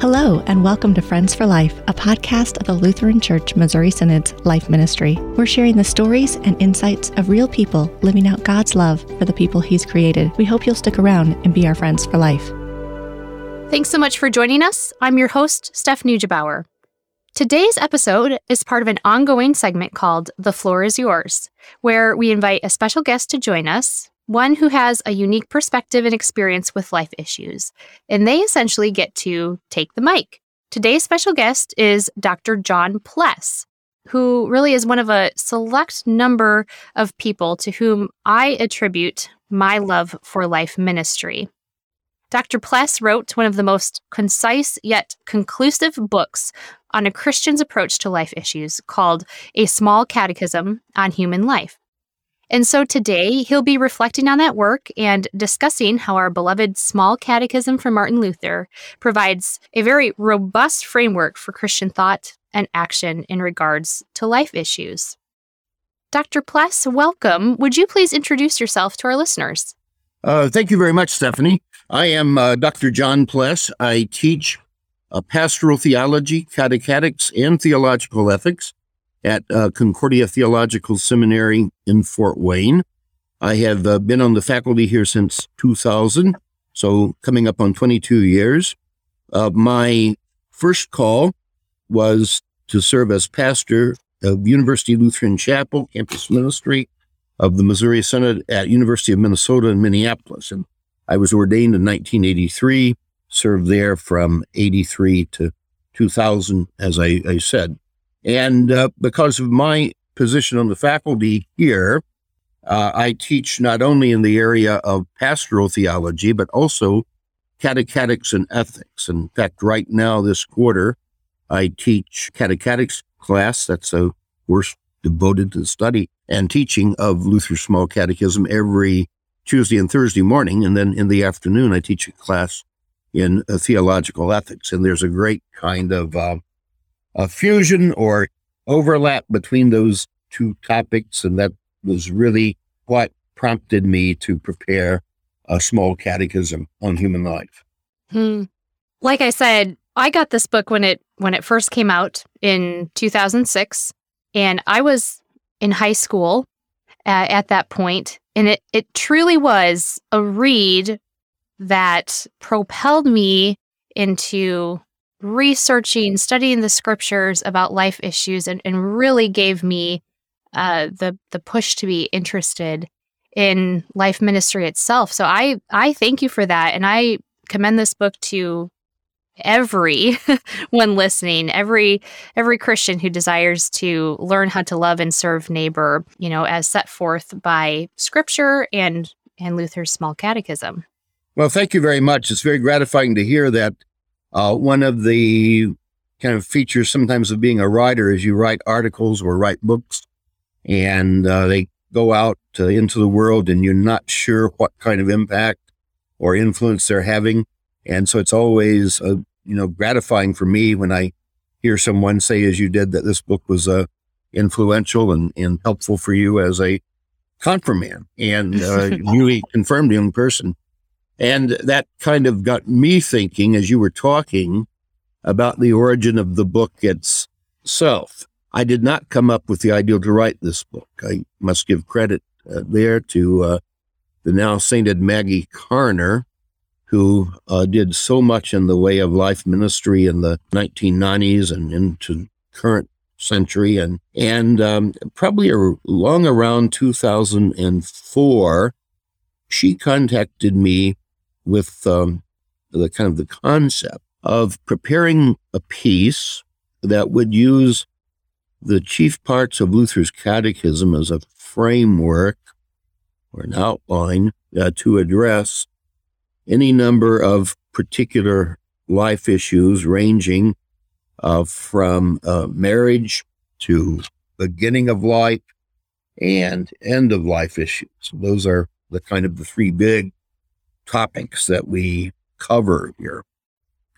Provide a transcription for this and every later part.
Hello, and welcome to Friends for Life, a podcast of the Lutheran Church Missouri Synod's Life Ministry. We're sharing the stories and insights of real people living out God's love for the people He's created. We hope you'll stick around and be our friends for life. Thanks so much for joining us. I'm your host, Steph Neugebauer. Today's episode is part of an ongoing segment called The Floor is Yours, where we invite a special guest to join us, one who has a unique perspective and experience with life issues, and they essentially get to take the mic. Today's special guest is Dr. John Pless, who really is one of a select number of people to whom I attribute my love for life ministry. Dr. Pless wrote one of the most concise yet conclusive books on a Christian's approach to life issues called A Small Catechism on Human Life. And so today he'll be reflecting on that work and discussing how our beloved Small Catechism from Martin Luther provides a very robust framework for Christian thought and action in regards to life issues. Dr. Pless, welcome. Would you please introduce yourself to our listeners? Uh, thank you very much, Stephanie. I am uh, Dr. John Pless. I teach uh, pastoral theology, catechetics, and theological ethics at uh, Concordia Theological Seminary in Fort Wayne. I have uh, been on the faculty here since 2000, so coming up on 22 years. Uh, my first call was to serve as pastor of University Lutheran Chapel campus ministry of the Missouri Synod at University of Minnesota in Minneapolis. And I was ordained in 1983 served there from 83 to 2000, as I, I said. And uh, because of my position on the faculty here, uh, I teach not only in the area of pastoral theology, but also catechetics and ethics. In fact, right now, this quarter, I teach catechetics class. That's a course devoted to the study and teaching of Luther's Small Catechism every Tuesday and Thursday morning. And then in the afternoon, I teach a class in uh, theological ethics. And there's a great kind of uh, a fusion or overlap between those two topics. And that was really what prompted me to prepare a small catechism on human life. Hmm. Like I said, I got this book when it when it first came out in 2006 and I was in high school uh, at that point and it it truly was a read that propelled me into researching, studying the scriptures about life issues, and, and really gave me uh, the the push to be interested in life ministry itself. So I I thank you for that, and I commend this book to every one listening every every christian who desires to learn how to love and serve neighbor you know as set forth by scripture and and luther's small catechism well, thank you very much. It's very gratifying to hear that uh, one of the kind of features sometimes of being a writer is you write articles or write books and uh, they go out uh, into the world and you're not sure what kind of impact or influence they're having. And so it's always, uh, you know, gratifying for me when I hear someone say, as you did, that this book was uh, influential and, and helpful for you as a confirmand and uh, really confirmed in person. And that kind of got me thinking as you were talking about the origin of the book itself. I did not come up with the idea to write this book. I must give credit uh, there to uh, the now sainted Maggie Karner, who uh, did so much in the way of life ministry in the 1990s and into current century and and um, probably long around 2004 she contacted me with um, the kind of the concept of preparing a piece that would use the chief parts of Luther's catechism as a framework or an outline uh, to address any number of particular life issues ranging uh, from uh, marriage to beginning of life and end of life issues. Those are the kind of the three big topics that we cover here.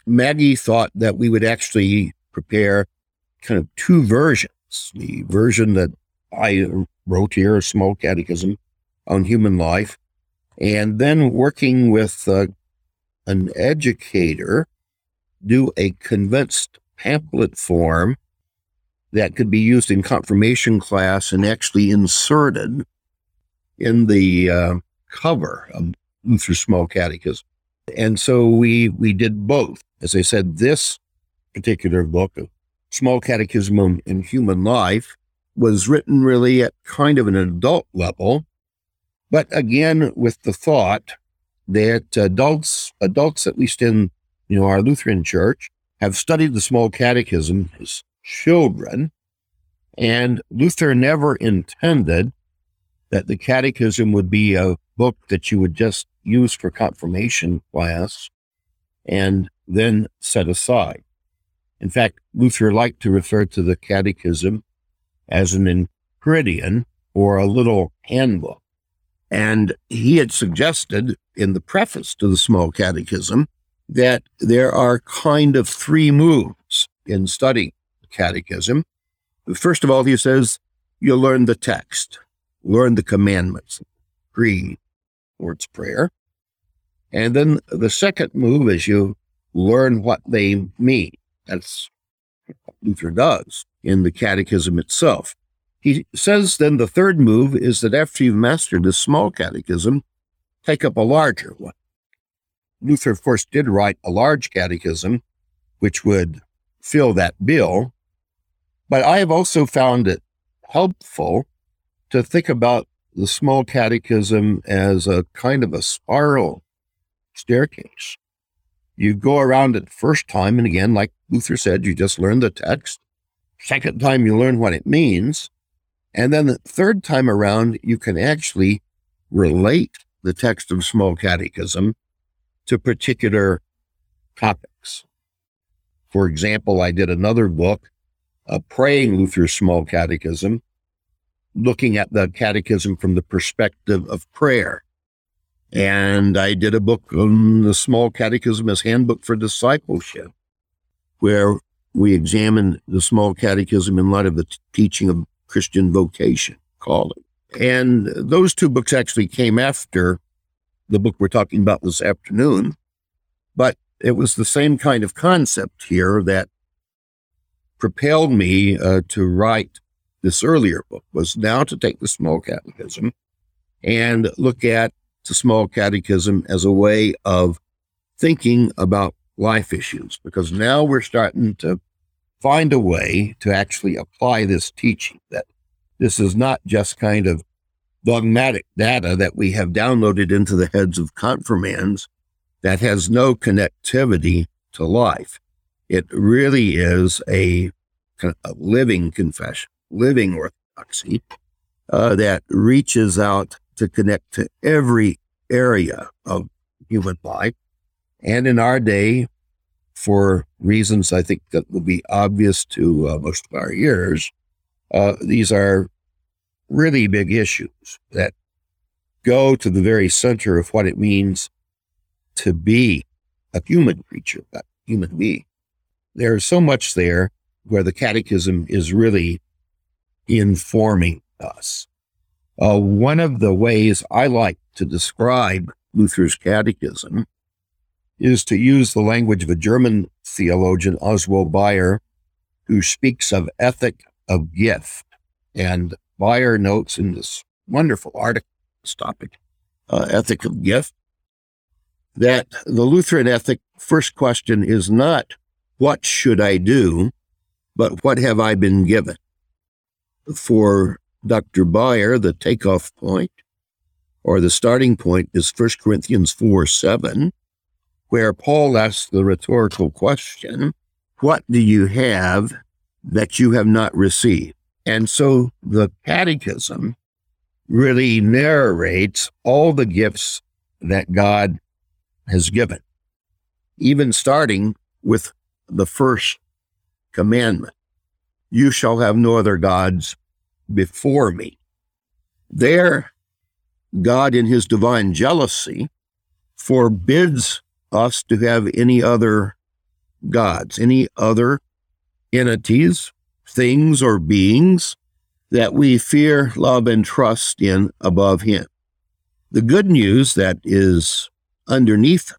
Maggie thought that we would actually prepare kind of two versions. The version that I wrote here, a small catechism on human life, and then working with uh, an educator do a condensed pamphlet form that could be used in confirmation class and actually inserted in the uh, cover of Luther's Small Catechism. And so we we did both. As I said, this particular book, Small Catechism in Human Life, was written really at kind of an adult level, but again with the thought that adults, adults at least in you know our Lutheran Church, have studied the Small Catechism as children, and Luther never intended that the Catechism would be a book that you would just use for confirmation class and then set aside. In fact, Luther liked to refer to the Catechism as an enchiridion or a little handbook. And he had suggested in the preface to the Small Catechism that there are kind of three moves in studying the Catechism. First of all, he says, you learn the text, learn the commandments, creed, Lord's Prayer. And then the second move is you learn what they mean. That's what Luther does in the catechism itself. He says then the third move is that after you've mastered the small catechism, take up a larger one. Luther, of course, did write a large catechism, which would fill that bill. But I have also found it helpful to think about the small catechism as a kind of a spiral staircase. You go around it first time, and again, like Luther said, you just learn the text. Second time, you learn what it means. And then the third time around, you can actually relate the text of small catechism to particular topics. For example, I did another book, a Praying Luther's Small Catechism, looking at the catechism from the perspective of prayer. And I did a book on the Small Catechism as Handbook for Discipleship, where we examined the Small Catechism in light of the t- teaching of Christian vocation, calling. And those two books actually came after the book we're talking about this afternoon, but it was the same kind of concept here that propelled me uh, to write this earlier book was now to take the small catechism and look at the small catechism as a way of thinking about life issues because now we're starting to find a way to actually apply this teaching that this is not just kind of dogmatic data that we have downloaded into the heads of confirmands that has no connectivity to life. It really is a, a living confession, living orthodoxy uh, that reaches out to connect to every area of human life. And in our day, for reasons I think that will be obvious to uh, most of our ears, uh, these are really big issues that go to the very center of what it means to be a human creature, a human being. There's so much there where the catechism is really informing us. Uh, one of the ways I like to describe Luther's catechism is to use the language of a German theologian, Oswald Bayer, who speaks of ethic of gift. And Bayer notes in this wonderful article, this topic, uh, ethic of gift, that the Lutheran ethic first question is not what should I do, but what have I been given? For Dr. Bayer, the takeoff point or the starting point is 1 Corinthians 4 7, where Paul asks the rhetorical question, What do you have that you have not received? And so the catechism really narrates all the gifts that God has given, even starting with the first commandment You shall have no other gods before me. There, God, in his divine jealousy, forbids us to have any other gods, any other entities, things, or beings that we fear, love, and trust in above him. The good news that is underneath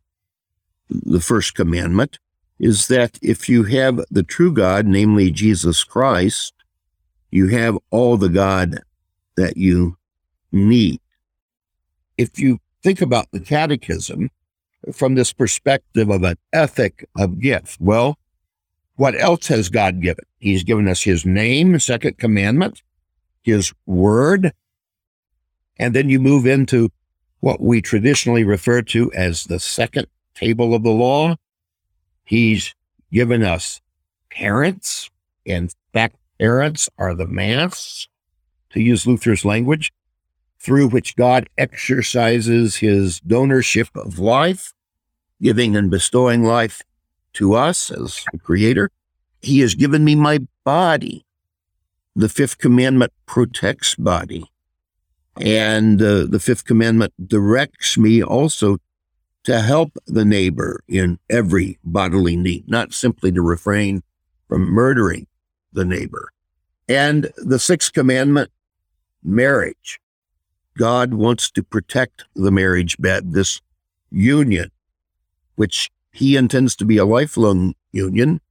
the first commandment is that if you have the true God, namely Jesus Christ, you have all the God that you need. If you think about the catechism from this perspective of an ethic of gift, well, what else has God given? He's given us his name, second commandment, his word, and then you move into what we traditionally refer to as the second table of the law. He's given us parents. Fact, parents are the mass, to use Luther's language, through which God exercises his donorship of life, giving and bestowing life to us as the creator. He has given me my body. The fifth commandment protects body. And uh, the fifth commandment directs me also to help the neighbor in every bodily need, not simply to refrain from murdering the neighbor. And the sixth commandment, marriage. God wants to protect the marriage bed, this union, which he intends to be a lifelong union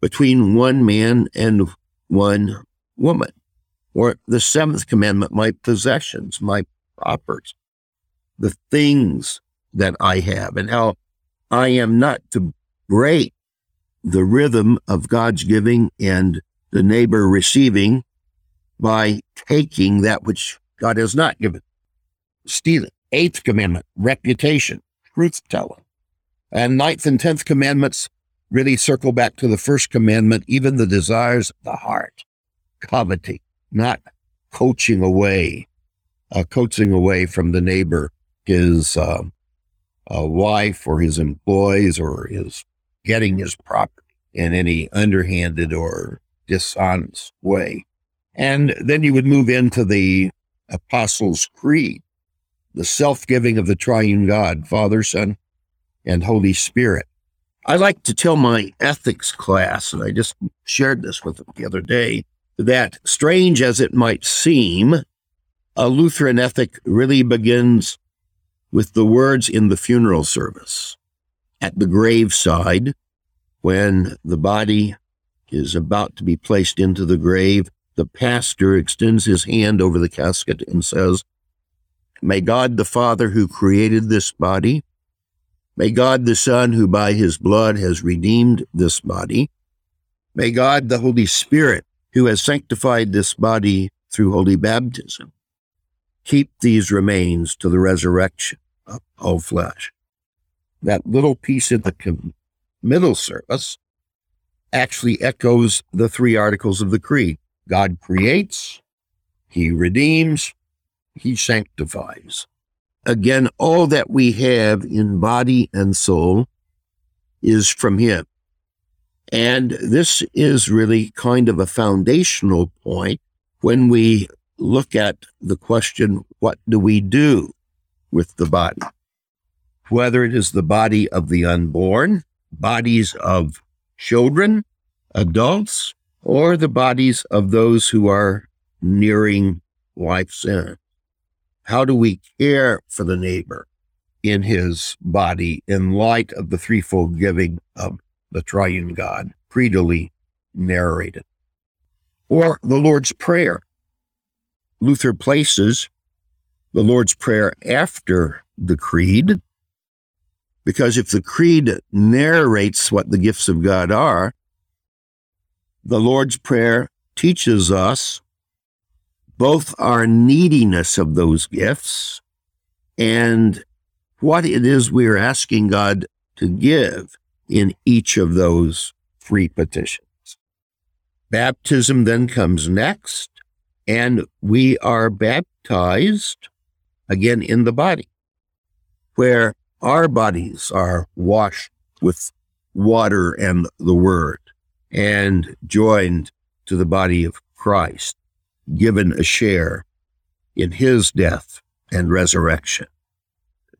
between one man and one woman. Or the seventh commandment, my possessions, my properties, the things that I have, and how I am not to break the rhythm of God's giving and the neighbor receiving by taking that which God has not given. Stealing. Eighth commandment, reputation, truth telling. And ninth and tenth commandments really circle back to the first commandment, even the desires of the heart, coveting not coaching away, uh, coaching away from the neighbor, his uh, uh, wife or his employees or his getting his property in any underhanded or dishonest way. And then you would move into the Apostles' Creed, the self giving of the triune God, Father, Son, and Holy Spirit. I like to tell my ethics class, and I just shared this with them the other day, that, strange as it might seem, a Lutheran ethic really begins with the words in the funeral service at the graveside when the body is about to be placed into the grave. The pastor extends his hand over the casket and says, May God the Father who created this body, may God the Son who by his blood has redeemed this body, may God the Holy Spirit who has sanctified this body through holy baptism. Keep these remains to the resurrection of all flesh. That little piece in the middle service actually echoes the three articles of the Creed God creates, He redeems, He sanctifies. Again, all that we have in body and soul is from Him. And this is really kind of a foundational point when we look at the question, what do we do with the body? Whether it is the body of the unborn, bodies of children, adults, or the bodies of those who are nearing life's end. How do we care for the neighbor in his body in light of the threefold giving of the triune God, creedally narrated. Or the Lord's Prayer. Luther places the Lord's Prayer after the Creed, because if the Creed narrates what the gifts of God are, the Lord's Prayer teaches us both our neediness of those gifts and what it is we are asking God to give in each of those three petitions. Baptism then comes next, and we are baptized again in the body, where our bodies are washed with water and the word and joined to the body of Christ, given a share in his death and resurrection.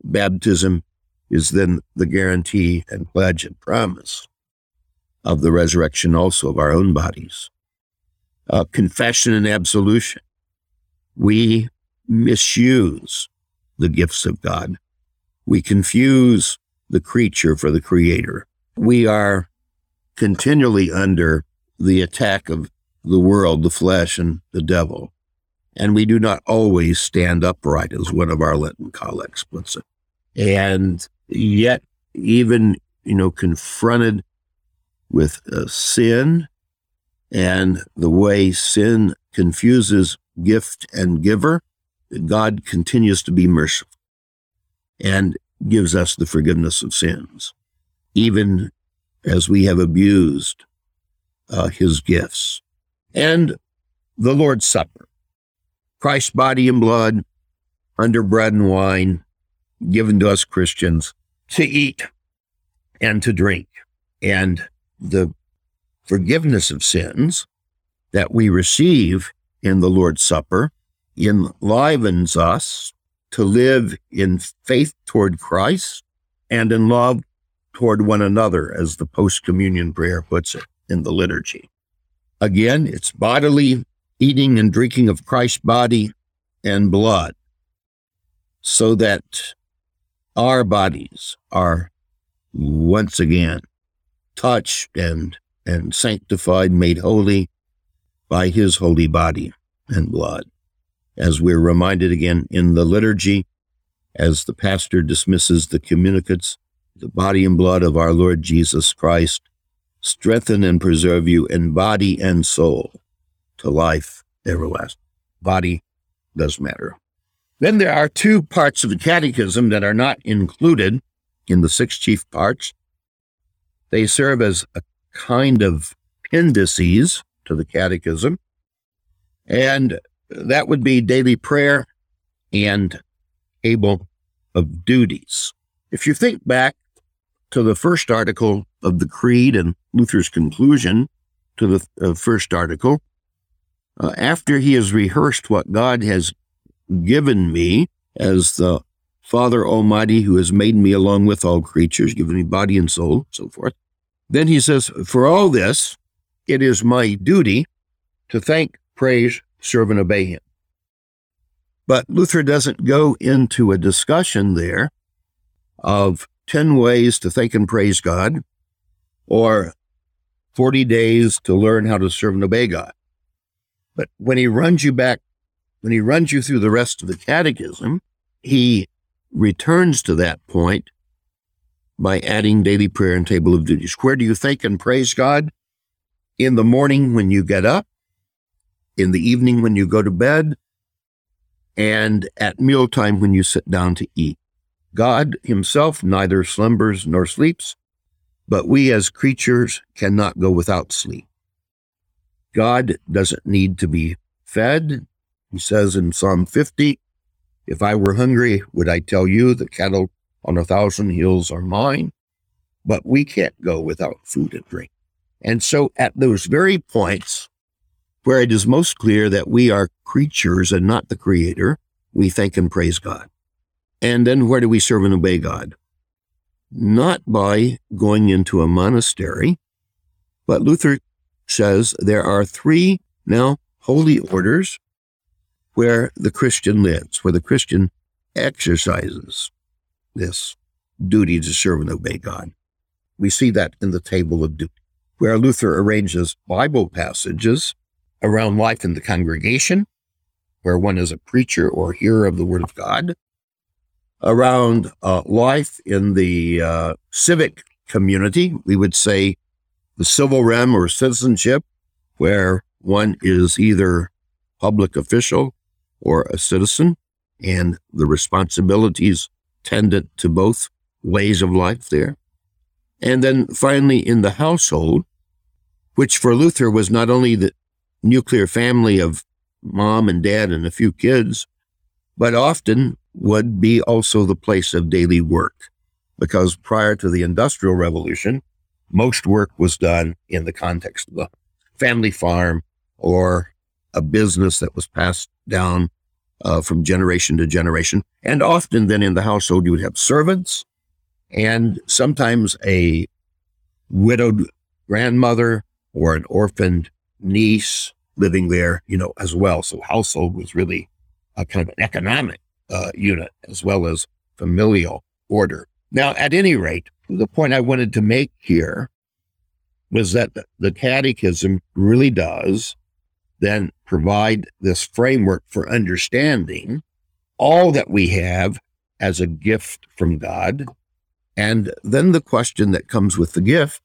Baptism is then the guarantee and pledge and promise of the resurrection also of our own bodies. Uh, confession and absolution. We misuse the gifts of God. We confuse the creature for the creator. We are continually under the attack of the world, the flesh, and the devil. And we do not always stand upright, as one of our Lenten colleagues puts it. And yet, even, you know, confronted with uh, sin and the way sin confuses gift and giver, God continues to be merciful and gives us the forgiveness of sins, even as we have abused uh, his gifts. And the Lord's Supper, Christ's body and blood under bread and wine given to us Christians to eat and to drink. And the forgiveness of sins that we receive in the Lord's Supper enlivens us to live in faith toward Christ and in love toward one another, as the post communion prayer puts it in the liturgy. Again, it's bodily eating and drinking of Christ's body and blood so that our bodies are once again touched and, and sanctified, made holy by his holy body and blood. As we're reminded again in the liturgy, as the pastor dismisses the communicants, the body and blood of our Lord Jesus Christ, strengthen and preserve you in body and soul to life everlasting. Body does matter. Then there are two parts of the catechism that are not included in the six chief parts. They serve as a kind of appendices to the catechism. And that would be daily prayer and able of duties. If you think back to the first article of the Creed and Luther's conclusion to the uh, first article, uh, after he has rehearsed what God has given me as the Father Almighty who has made me along with all creatures, given me body and soul, so forth. Then he says, For all this, it is my duty to thank, praise, serve, and obey him. But Luther doesn't go into a discussion there of 10 ways to thank and praise God or 40 days to learn how to serve and obey God. But when he runs you back, when he runs you through the rest of the catechism, he returns to that point by adding daily prayer and table of duties. Where do you thank and praise God? In the morning when you get up, in the evening when you go to bed, and at mealtime when you sit down to eat. God himself neither slumbers nor sleeps, but we as creatures cannot go without sleep. God doesn't need to be fed. He says in Psalm 50, If I were hungry, would I tell you the cattle on a thousand hills are mine? But we can't go without food and drink. And so at those very points where it is most clear that we are creatures and not the creator, we thank and praise God. And then where do we serve and obey God? Not by going into a monastery, but Luther says there are three now holy orders where the Christian lives, where the Christian exercises this duty to serve and obey God. We see that in the table of duty, where Luther arranges Bible passages around life in the congregation, where one is a preacher or hearer of the Word of God, around uh, life in the uh, civic community, we would say the civil realm or citizenship, where one is either public official or a citizen, and the responsibilities tendent to both ways of life there. And then finally, in the household, which for Luther was not only the nuclear family of mom and dad and a few kids, but often would be also the place of daily work. Because prior to the Industrial Revolution, most work was done in the context of a family farm or a business that was passed down uh, from generation to generation. And often then in the household, you would have servants and sometimes a widowed grandmother or an orphaned niece living there, you know, as well. So household was really a kind of an economic uh, unit as well as familial order. Now, at any rate, the point I wanted to make here was that the catechism really does then provide this framework for understanding all that we have as a gift from God. And then the question that comes with the gift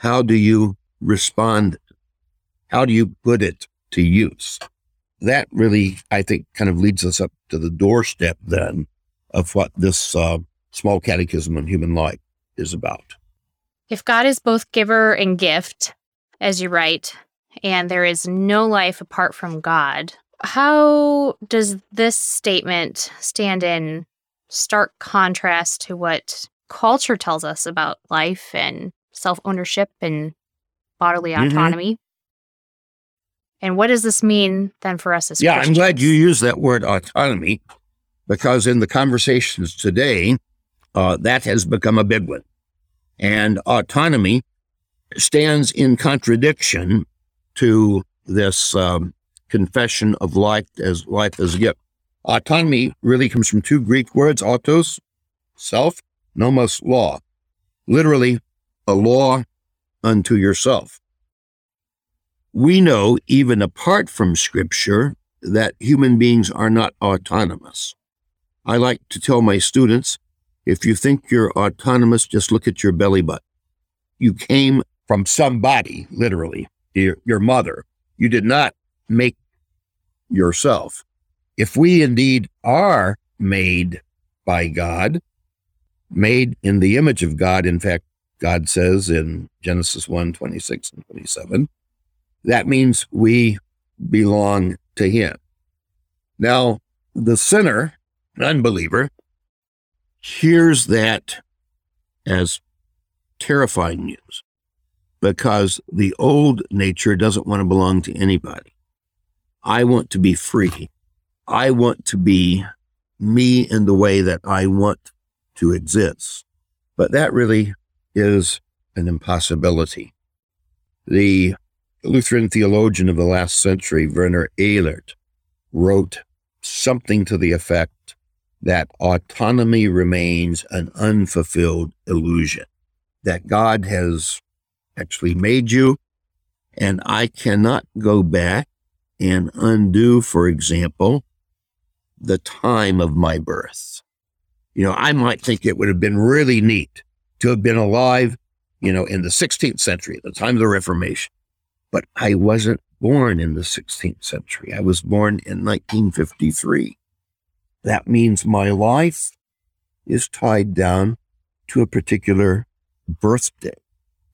how do you respond? How do you put it to use? That really, I think, kind of leads us up to the doorstep then of what this uh, small catechism on human life is about. If God is both giver and gift, as you write, and there is no life apart from God, how does this statement stand in stark contrast to what culture tells us about life and self ownership and bodily mm-hmm. autonomy? And what does this mean then for us as Christians? Yeah, Christians? I'm glad you used that word autonomy because in the conversations today, uh, that has become a big one. And autonomy stands in contradiction to this um, confession of life as life as a gift. Autonomy really comes from two Greek words, autos, self, nomos, law. Literally, a law unto yourself. We know, even apart from scripture, that human beings are not autonomous. I like to tell my students if you think you're autonomous, just look at your belly button. You came from somebody, literally, your, your mother. You did not make yourself. If we indeed are made by God, made in the image of God, in fact, God says in Genesis 1 26 and 27, that means we belong to Him. Now, the sinner, unbeliever, hears that as terrifying news because the old nature doesn't want to belong to anybody. I want to be free. I want to be me in the way that I want to exist. But that really is an impossibility. The Lutheran theologian of the last century, Werner Elert, wrote something to the effect that autonomy remains an unfulfilled illusion, that God has actually made you, and I cannot go back and undo, for example, the time of my birth. You know, I might think it would have been really neat to have been alive, you know, in the 16th century, the time of the Reformation. But I wasn't born in the 16th century. I was born in 1953. That means my life is tied down to a particular birthday.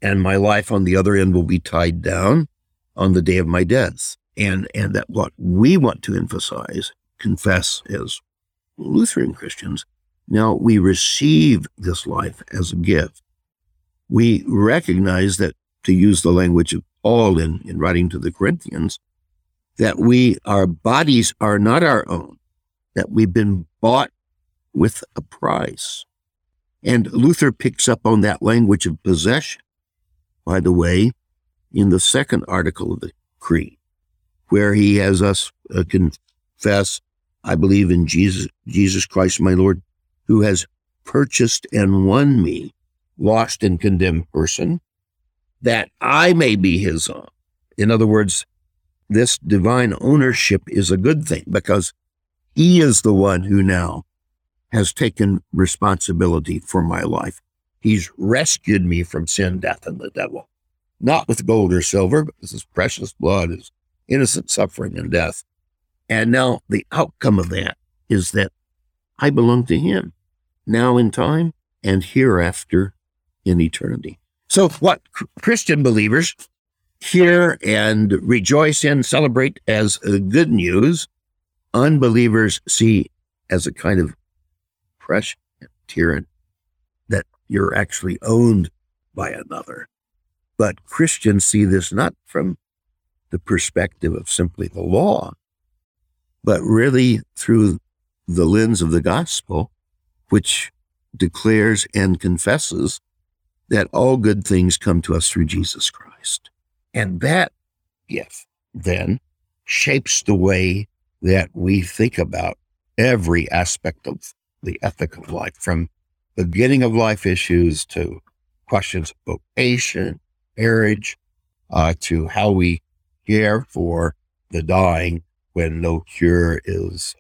And my life on the other end will be tied down on the day of my death. And, and that what we want to emphasize, confess as Lutheran Christians, now we receive this life as a gift. We recognize that, to use the language of Paul in, in writing to the Corinthians, that we, our bodies are not our own, that we've been bought with a price. And Luther picks up on that language of possession, by the way, in the second article of the Creed, where he has us uh, confess, I believe in Jesus, Jesus Christ, my Lord, who has purchased and won me, lost and condemned person, that I may be his own. In other words, this divine ownership is a good thing because he is the one who now has taken responsibility for my life. He's rescued me from sin, death, and the devil, not with gold or silver, but with his precious blood, his innocent suffering and death. And now the outcome of that is that I belong to him now in time and hereafter in eternity. So, what Christian believers hear and rejoice in, celebrate as uh, good news, unbelievers see as a kind of oppression, tyranny, that you're actually owned by another. But Christians see this not from the perspective of simply the law, but really through the lens of the gospel which declares and confesses that all good things come to us through Jesus Christ. And that gift then shapes the way that we think about every aspect of the ethic of life, from beginning of life issues to questions of vocation, marriage, uh, to how we care for the dying when no cure is.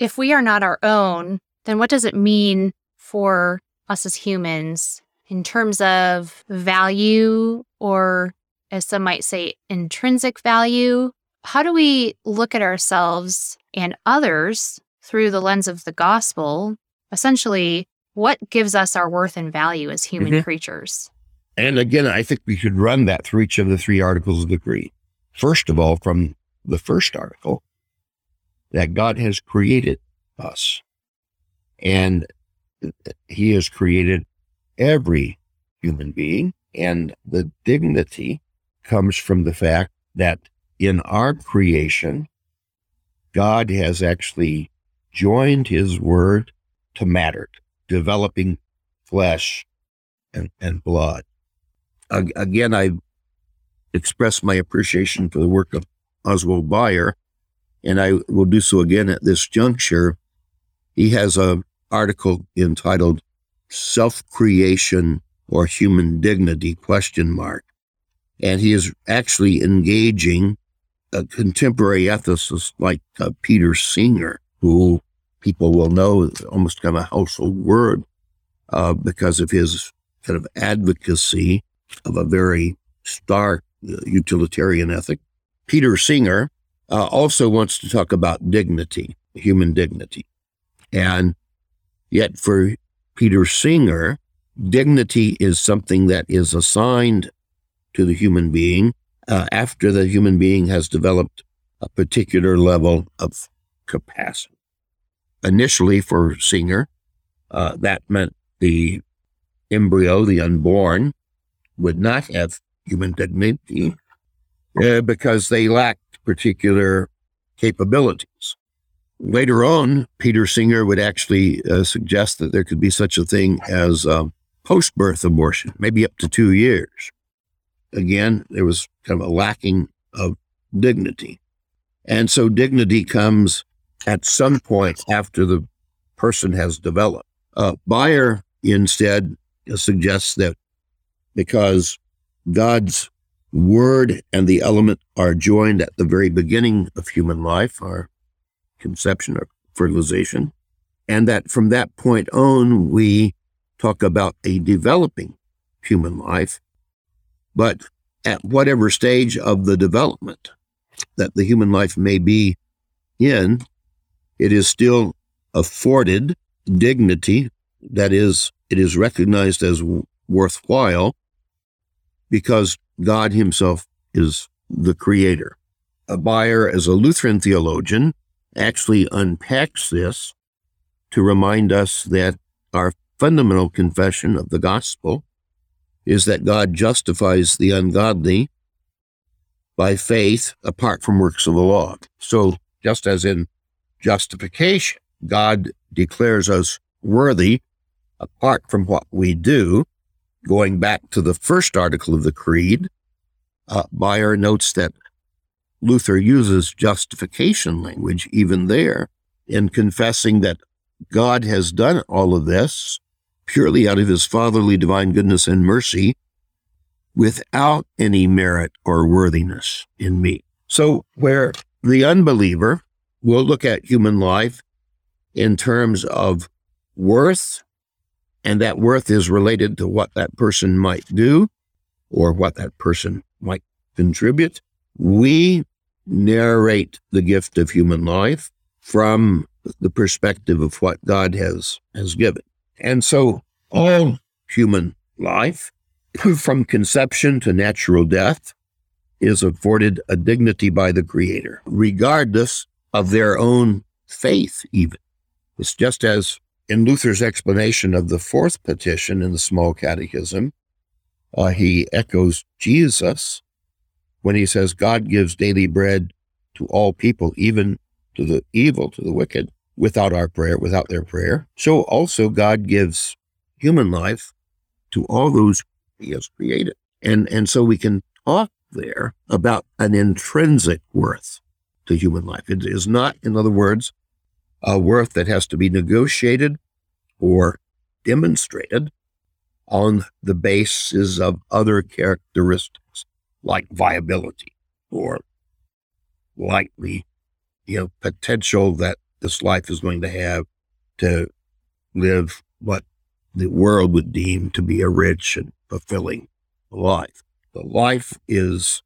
If we are not our own, then what does it mean for us as humans in terms of value or, as some might say, intrinsic value? How do we look at ourselves and others through the lens of the gospel? Essentially, what gives us our worth and value as human mm-hmm. creatures? And again, I think we should run that through each of the three articles of the Creed. First of all, from the first article, that God has created us and he has created every human being. And the dignity comes from the fact that in our creation, God has actually joined his word to matter, developing flesh and, and blood. Again, I express my appreciation for the work of Oswald Bayer, and I will do so again at this juncture. He has a article entitled Self-Creation or Human Dignity question mark. And he is actually engaging a contemporary ethicist like uh, Peter Singer, who people will know almost kind of a household word uh, because of his kind of advocacy of a very stark uh, utilitarian ethic. Peter Singer uh, also wants to talk about dignity, human dignity. And yet, for Peter Singer, dignity is something that is assigned to the human being uh, after the human being has developed a particular level of capacity. Initially, for Singer, uh, that meant the embryo, the unborn, would not have human dignity uh, because they lacked particular capabilities. Later on, Peter Singer would actually uh, suggest that there could be such a thing as um, post birth abortion, maybe up to two years. Again, there was kind of a lacking of dignity. And so dignity comes at some point after the person has developed. Uh, Bayer instead suggests that because God's word and the element are joined at the very beginning of human life, our conception or fertilization, and that from that point on, we talk about a developing human life. But at whatever stage of the development that the human life may be in, it is still afforded dignity. That is, it is recognized as worthwhile because God himself is the creator. A Bayer, as a Lutheran theologian, actually unpacks this to remind us that our fundamental confession of the gospel is that God justifies the ungodly by faith apart from works of the law. So, just as in justification, God declares us worthy apart from what we do, going back to the first article of the Creed, uh, Bayer notes that Luther uses justification language even there in confessing that God has done all of this purely out of his fatherly divine goodness and mercy without any merit or worthiness in me. So, where the unbeliever will look at human life in terms of worth and that worth is related to what that person might do or what that person might contribute. We narrate the gift of human life from the perspective of what God has, has given. And so all human life, from conception to natural death, is afforded a dignity by the Creator, regardless of their own faith, even. It's just as in Luther's explanation of the fourth petition in the Small Catechism, uh, he echoes Jesus when he says, God gives daily bread to all people, even to the evil, to the wicked, without our prayer, without their prayer. So also God gives human life to all those he has created. And, and so we can talk there about an intrinsic worth to human life. It is not, in other words, a worth that has to be negotiated or demonstrated. on the basis of other characteristics like viability or likely, you know, potential that this life is going to have to live what the world would deem to be a rich and fulfilling life. The life is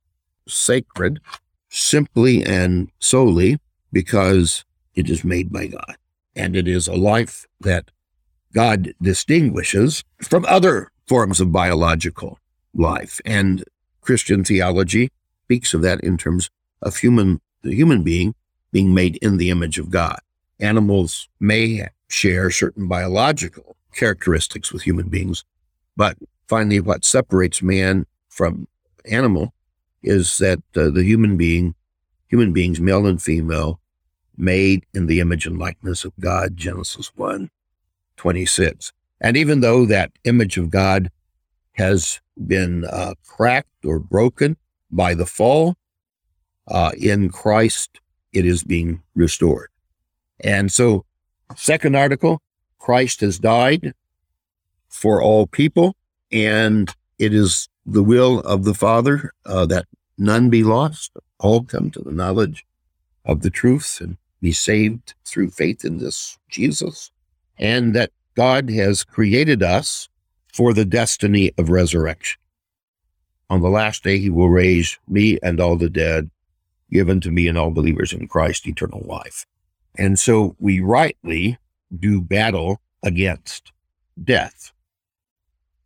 sacred simply and solely because it is made by God. And it is a life that God distinguishes from other forms of biological life. And Christian theology speaks of that in terms of human, the human being being made in the image of God. Animals may share certain biological characteristics with human beings, but finally, what separates man from animal is that uh, the human being, human beings, male and female, made in the image and likeness of God, Genesis 1 26. And even though that image of God has been uh, cracked or broken by the fall, uh, in Christ, it is being restored. And so, second article Christ has died for all people, and it is the will of the Father uh, that none be lost, all come to the knowledge of the truth and be saved through faith in this Jesus, and that God has created us for the destiny of resurrection. On the last day, he will raise me and all the dead, given to me and all believers in Christ eternal life. And so we rightly do battle against death,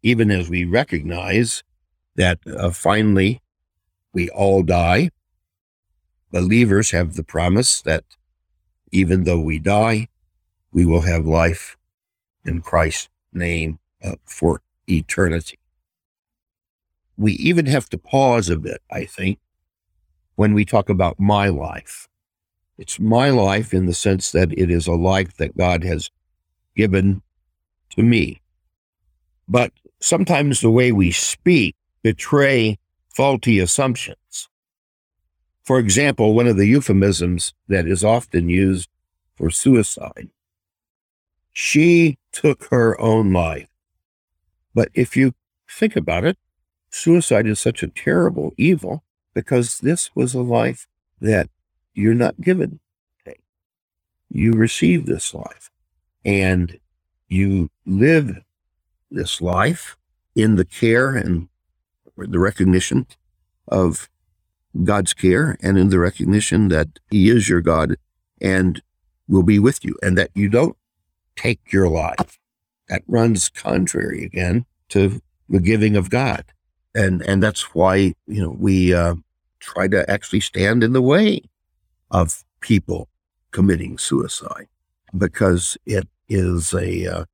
even as we recognize that uh, finally we all die. Believers have the promise that even though we die, we will have life in Christ's name uh, for eternity. We even have to pause a bit, I think, when we talk about my life. It's my life in the sense that it is a life that God has given to me. But sometimes the way we speak betray faulty assumptions. For example, one of the euphemisms that is often used for suicide, she took her own life. But if you think about it, suicide is such a terrible evil because this was a life that you're not given. You receive this life and you live this life in the care and the recognition of God's care and in the recognition that He is your God and will be with you, and that you don't take your life. That runs contrary again to the giving of God, and and that's why you know we uh, try to actually stand in the way of people committing suicide because it is a uh,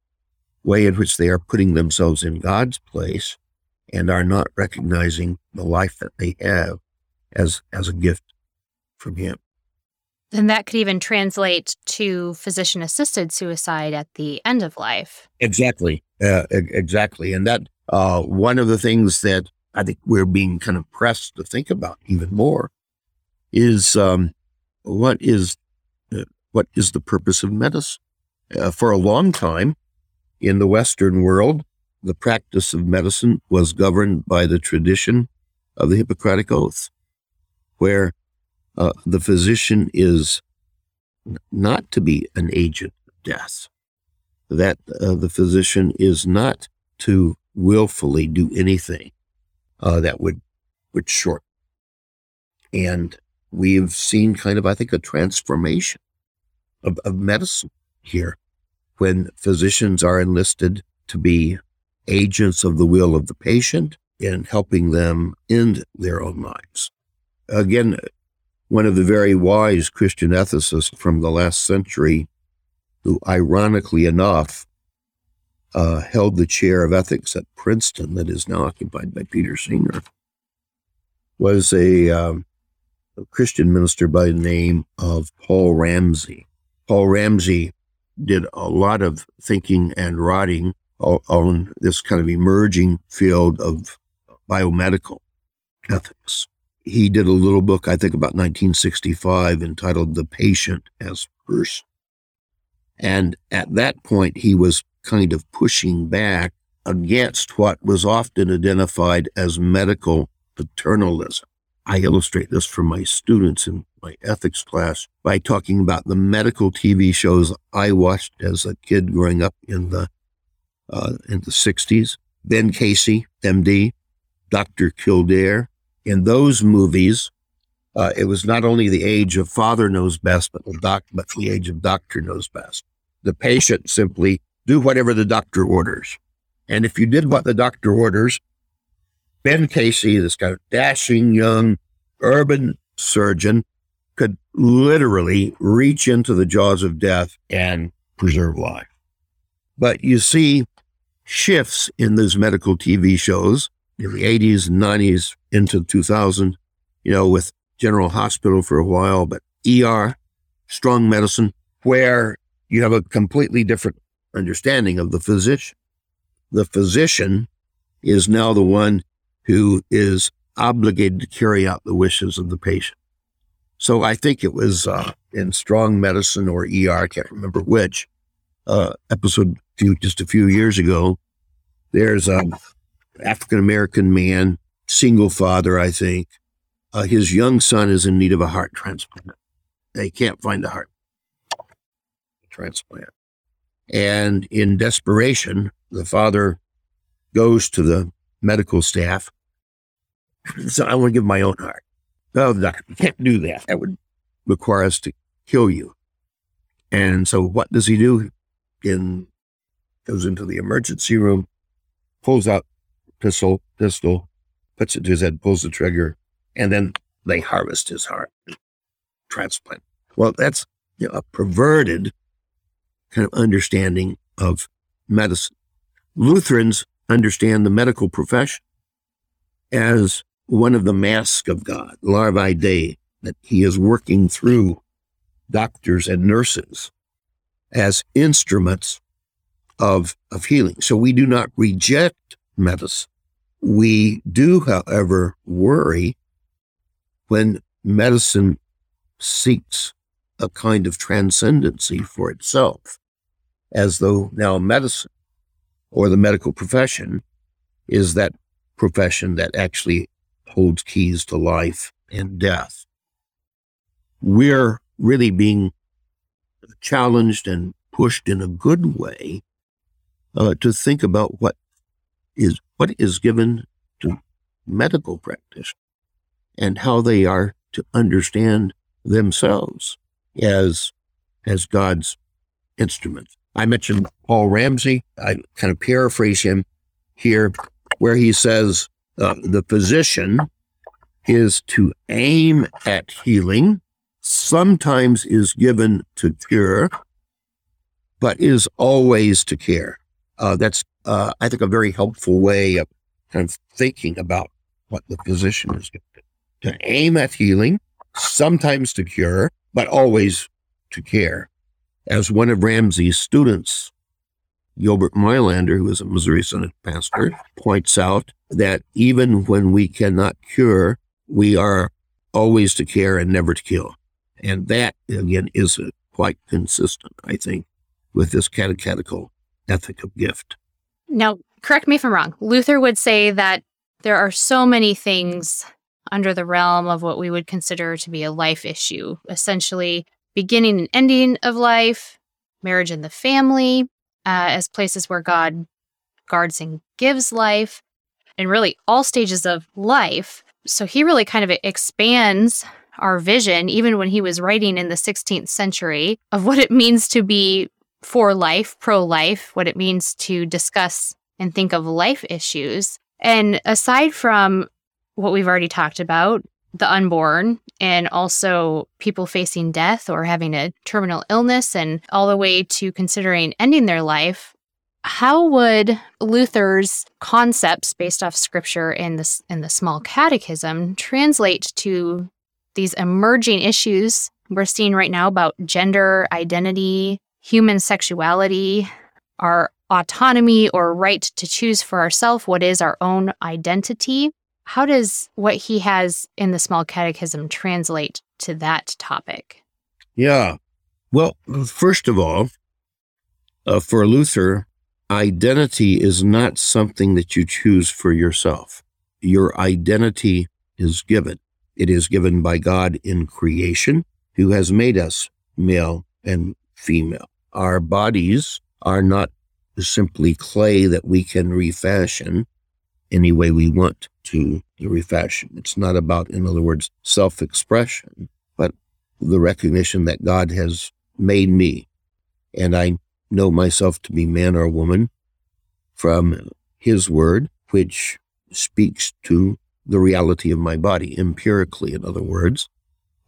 way in which they are putting themselves in God's place and are not recognizing the life that they have as as a gift from him. And that could even translate to physician assisted suicide at the end of life. Exactly. Uh, exactly. And that uh, one of the things that I think we're being kind of pressed to think about even more is um, what is uh, what is the purpose of medicine? Uh, for a long time in the Western world, the practice of medicine was governed by the tradition of the Hippocratic Oath, where uh, the physician is not to be an agent of death, that uh, the physician is not to willfully do anything uh, that would would short. And we've seen kind of, I think, a transformation of, of medicine here when physicians are enlisted to be agents of the will of the patient in helping them end their own lives. Again, one of the very wise Christian ethicists from the last century, who ironically enough uh, held the chair of ethics at Princeton that is now occupied by Peter Singer, was a, um, a Christian minister by the name of Paul Ramsey. Paul Ramsey did a lot of thinking and writing on this kind of emerging field of biomedical ethics. He did a little book, I think about 1965, entitled The Patient as Person. And at that point, he was kind of pushing back against what was often identified as medical paternalism. I illustrate this for my students in my ethics class by talking about the medical TV shows I watched as a kid growing up in the uh, in the 60s. Ben Casey, MD, Dr. Kildare. In those movies, uh, it was not only the age of father knows best, but the doc, but the age of doctor knows best. The patient simply do whatever the doctor orders. And if you did what the doctor orders, Ben Casey, this kind of dashing young urban surgeon, could literally reach into the jaws of death and preserve life. But you see shifts in those medical TV shows in the 80s and 90s into 2000, you know, with General Hospital for a while, but ER, strong medicine, where you have a completely different understanding of the physician. The physician is now the one who is obligated to carry out the wishes of the patient. So I think it was uh, in Strong Medicine or ER, I can't remember which uh, episode few, just a few years ago. There's a African American man, single father, I think. Uh, his young son is in need of a heart transplant. They can't find a heart transplant. And in desperation, the father goes to the medical staff. So I want to give my own heart. Oh, the doctor, you can't do that. That would require us to kill you. And so what does he do? In goes into the emergency room, pulls out pistol, pistol, puts it to his head, pulls the trigger, and then they harvest his heart, transplant. Well, that's you know, a perverted kind of understanding of medicine. Lutherans understand the medical profession as one of the masks of God, larvae Dei, that he is working through doctors and nurses as instruments of, of healing. So we do not reject medicine. We do, however, worry when medicine seeks a kind of transcendency for itself, as though now medicine or the medical profession is that profession that actually holds keys to life and death. We're really being challenged and pushed in a good way uh, to think about what is what is given to medical practitioners and how they are to understand themselves as as God's instruments. I mentioned Paul Ramsey. I kind of paraphrase him here, where he says uh, the physician is to aim at healing, sometimes is given to cure, but is always to care. Uh, that's, uh, I think, a very helpful way of kind of thinking about what the physician is going to do. To aim at healing, sometimes to cure, but always to care. As one of Ramsey's students, Gilbert Meilaender, who is a Missouri Synod pastor, points out that even when we cannot cure, we are always to care and never to kill. And that, again, is quite consistent, I think, with this catechetical ethic of gift. Now, correct me if I'm wrong. Luther would say that there are so many things under the realm of what we would consider to be a life issue, essentially beginning and ending of life, marriage and the family, uh, as places where God guards and gives life, and really all stages of life. So he really kind of expands our vision, even when he was writing in the 16th century, of what it means to be for life, pro life, what it means to discuss and think of life issues. And aside from what we've already talked about, the unborn and also people facing death or having a terminal illness and all the way to considering ending their life how would luther's concepts based off scripture in this in the small catechism translate to these emerging issues we're seeing right now about gender identity human sexuality our autonomy or right to choose for ourselves what is our own identity how does what he has in the small catechism translate to that topic? Yeah. Well, first of all, uh, for Luther, identity is not something that you choose for yourself. Your identity is given. It is given by God in creation, who has made us male and female. Our bodies are not simply clay that we can refashion any way we want to refashion. It's not about, in other words, self expression, but the recognition that God has made me. And I know myself to be man or woman from his word, which speaks to the reality of my body empirically, in other words.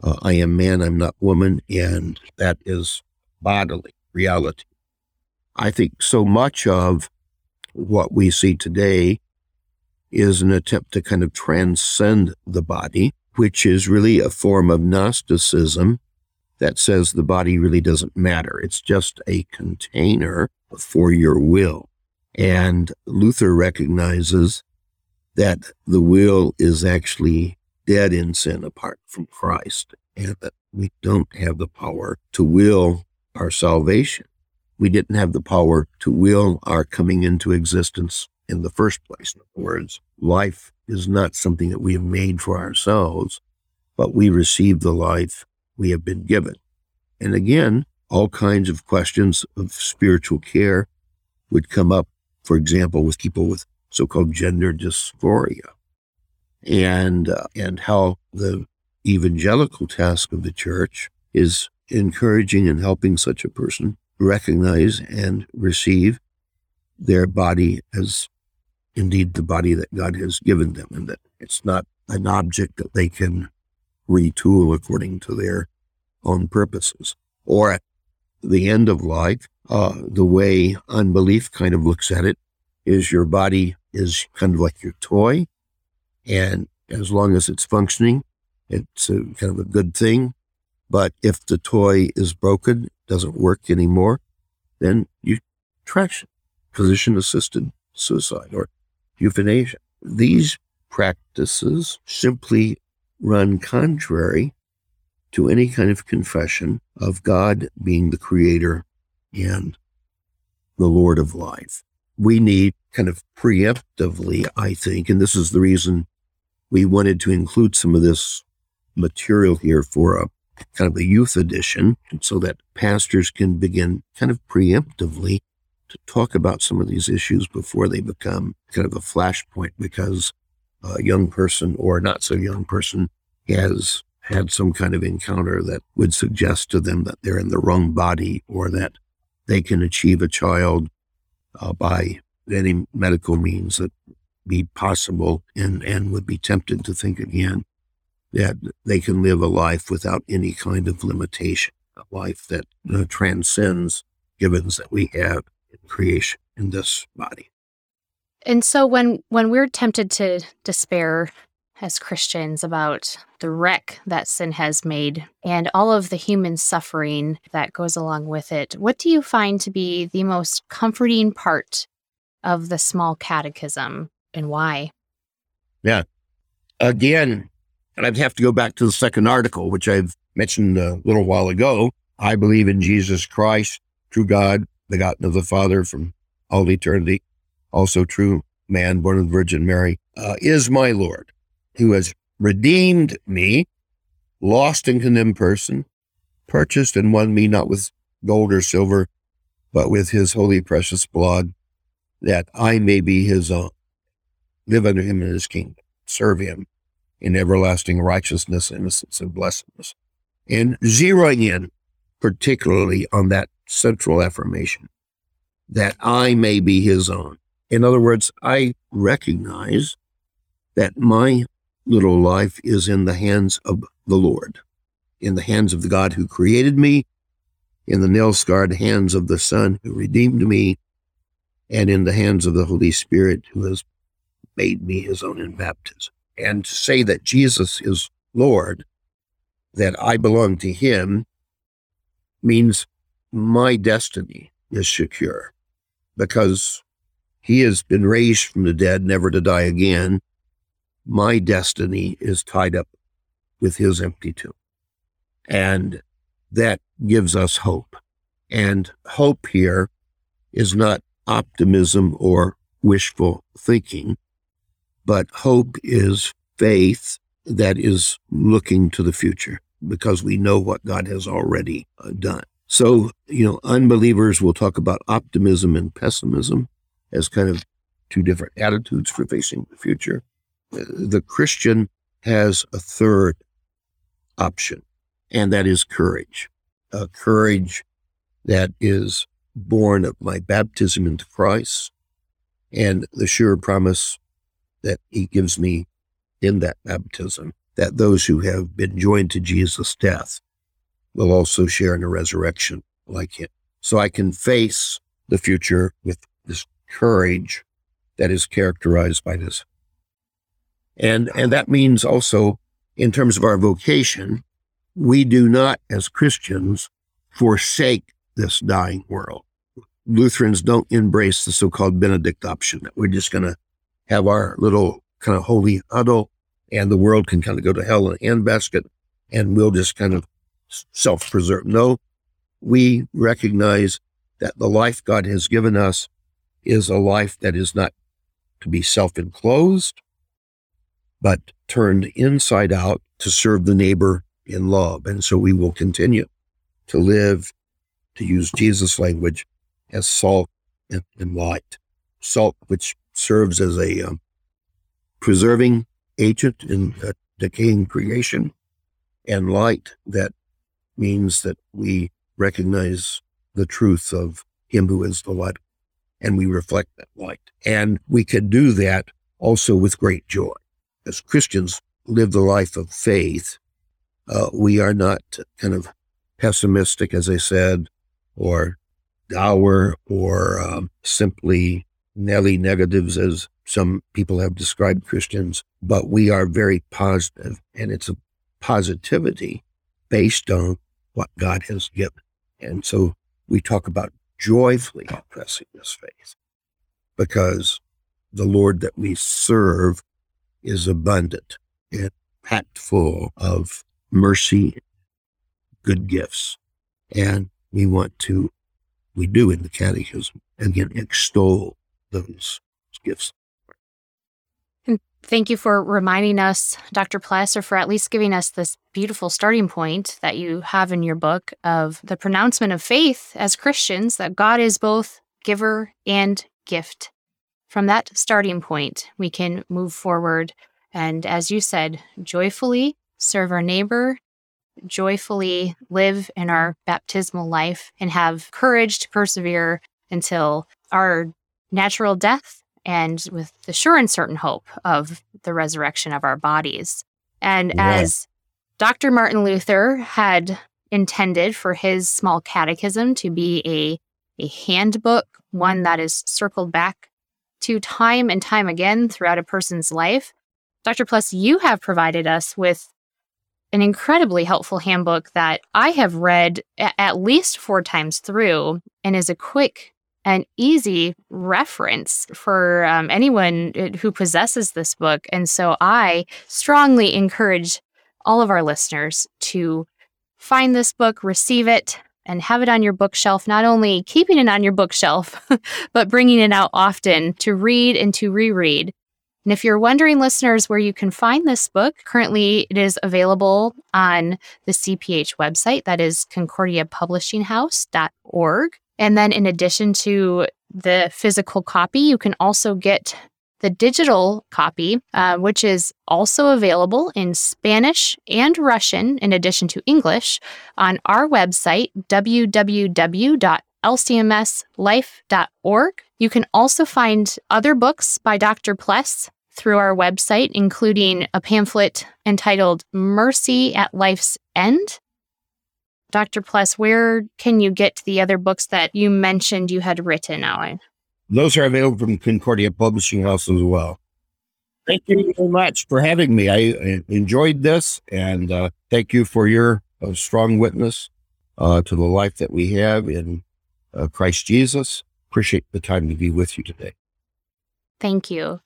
Uh, I am man, I'm not woman, and that is bodily reality. I think so much of what we see today is an attempt to kind of transcend the body, which is really a form of Gnosticism that says the body really doesn't matter. It's just a container for your will. And Luther recognizes that the will is actually dead in sin apart from Christ and that we don't have the power to will our salvation we didn't have the power to will our coming into existence in the first place. In other words, life is not something that we have made for ourselves, but we receive the life we have been given. And again, all kinds of questions of spiritual care would come up, for example, with people with so-called gender dysphoria and, uh, and how the evangelical task of the church is encouraging and helping such a person recognize and receive their body as indeed the body that God has given them, and that it's not an object that they can retool according to their own purposes. Or at the end of life, uh, the way unbelief kind of looks at it is your body is kind of like your toy. And as long as it's functioning, it's a, kind of a good thing. But if the toy is broken, doesn't work anymore, then you trash it. Physician assisted suicide or euthanasia. These practices simply run contrary to any kind of confession of God being the creator and the Lord of life. We need kind of preemptively, I think, and this is the reason we wanted to include some of this material here for a kind of a youth edition, so that pastors can begin kind of preemptively to talk about some of these issues before they become kind of a flashpoint because a young person or not so young person has had some kind of encounter that would suggest to them that they're in the wrong body or that they can achieve a child uh, by any medical means that be possible and, and would be tempted to think again that they can live a life without any kind of limitation, a life that uh, transcends givens that we have in creation in this body. And so when when we're tempted to despair as Christians about the wreck that sin has made and all of the human suffering that goes along with it, what do you find to be the most comforting part of the small catechism and why? Yeah. Again, and I'd have to go back to the second article, which I've mentioned a little while ago. I believe in Jesus Christ, true God, begotten of the Father from all eternity, also true man, born of the Virgin Mary, uh, is my Lord, who has redeemed me, lost and condemned person, purchased and won me not with gold or silver, but with his holy precious blood, that I may be his own, live under him in his kingdom, serve him, in everlasting righteousness, innocence, and blessedness. And zeroing in particularly on that central affirmation that I may be his own. In other words, I recognize that my little life is in the hands of the Lord, in the hands of the God who created me, in the nail scarred hands of the Son who redeemed me, and in the hands of the Holy Spirit who has made me his own in baptism and to say that Jesus is Lord, that I belong to him, means my destiny is secure because he has been raised from the dead, never to die again. My destiny is tied up with his empty tomb. And that gives us hope. And hope here is not optimism or wishful thinking, but hope is faith that is looking to the future because we know what God has already uh, done. So, you know, unbelievers will talk about optimism and pessimism as kind of two different attitudes for facing the future. The Christian has a third option, and that is courage. A courage that is born of my baptism into Christ and the sure promise that he gives me in that baptism that those who have been joined to Jesus' death will also share in the resurrection like him. So I can face the future with this courage that is characterized by this. And, and that means also in terms of our vocation, we do not as Christians forsake this dying world. Lutherans don't embrace the so-called Benedict option that we're just going to have our little kind of holy huddle and the world can kind of go to hell in a handbasket and we'll just kind of self-preserve. No, we recognize that the life God has given us is a life that is not to be self-enclosed, but turned inside out to serve the neighbor in love. And so we will continue to live, to use Jesus' language, as salt and, and light. Salt, which serves as a um, preserving agent in decaying creation, and light that means that we recognize the truth of Him who is the light, and we reflect that light. And we can do that also with great joy. As Christians live the life of faith, uh, we are not kind of pessimistic, as I said, or dour or um, simply nelly negatives, as some people have described Christians, but we are very positive, and it's a positivity based on what God has given. And so we talk about joyfully pressing this faith because the Lord that we serve is abundant and packed full of mercy, good gifts. And we want to we do in the catechism. Again, extol those gifts. And thank you for reminding us, Dr. Pless, or for at least giving us this beautiful starting point that you have in your book of the pronouncement of faith as Christians that God is both giver and gift. From that starting point, we can move forward and, as you said, joyfully serve our neighbor joyfully live in our baptismal life and have courage to persevere until our natural death and with the sure and certain hope of the resurrection of our bodies. And as Dr. Martin Luther had intended for his small catechism to be a, a handbook, one that is circled back to time and time again throughout a person's life, Dr. Pless, you have provided us with an incredibly helpful handbook that I have read at least four times through and is a quick and easy reference for um, anyone uh, who possesses this book. And so I strongly encourage all of our listeners to find this book, receive it, and have it on your bookshelf, not only keeping it on your bookshelf, but bringing it out often to read and to reread. And if you're wondering, listeners, where you can find this book, currently it is available on the CPH website, that is concordiapublishinghouse.org. And then, in addition to the physical copy, you can also get the digital copy, uh, which is also available in Spanish and Russian, in addition to English, on our website, www.lcmslife.org. You can also find other books by Dr. Pless through our website, including a pamphlet entitled Mercy at Life's End. Dr. Pless, where can you get the other books that you mentioned you had written, Owen? Those are available from Concordia Publishing House as well. Thank you so much for having me. I enjoyed this, and uh, thank you for your uh, strong witness uh, to the life that we have in uh, Christ Jesus appreciate the time to be with you today. Thank you.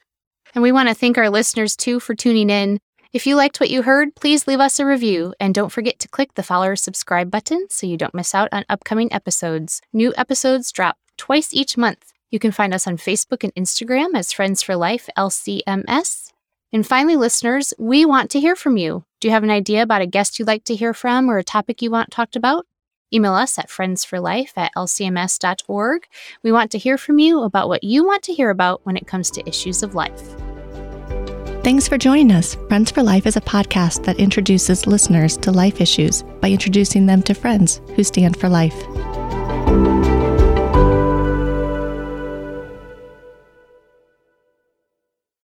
And we want to thank our listeners too for tuning in. If you liked what you heard, please leave us a review and don't forget to click the follow or subscribe button so you don't miss out on upcoming episodes. New episodes drop twice each month. You can find us on Facebook and Instagram as Friends for Life LCMS. And finally, listeners, we want to hear from you. Do you have an idea about a guest you'd like to hear from or a topic you want talked about? Email us at friendsforlife at lcms.org. We want to hear from you about what you want to hear about when it comes to issues of life. Thanks for joining us. Friends for Life is a podcast that introduces listeners to life issues by introducing them to friends who stand for life.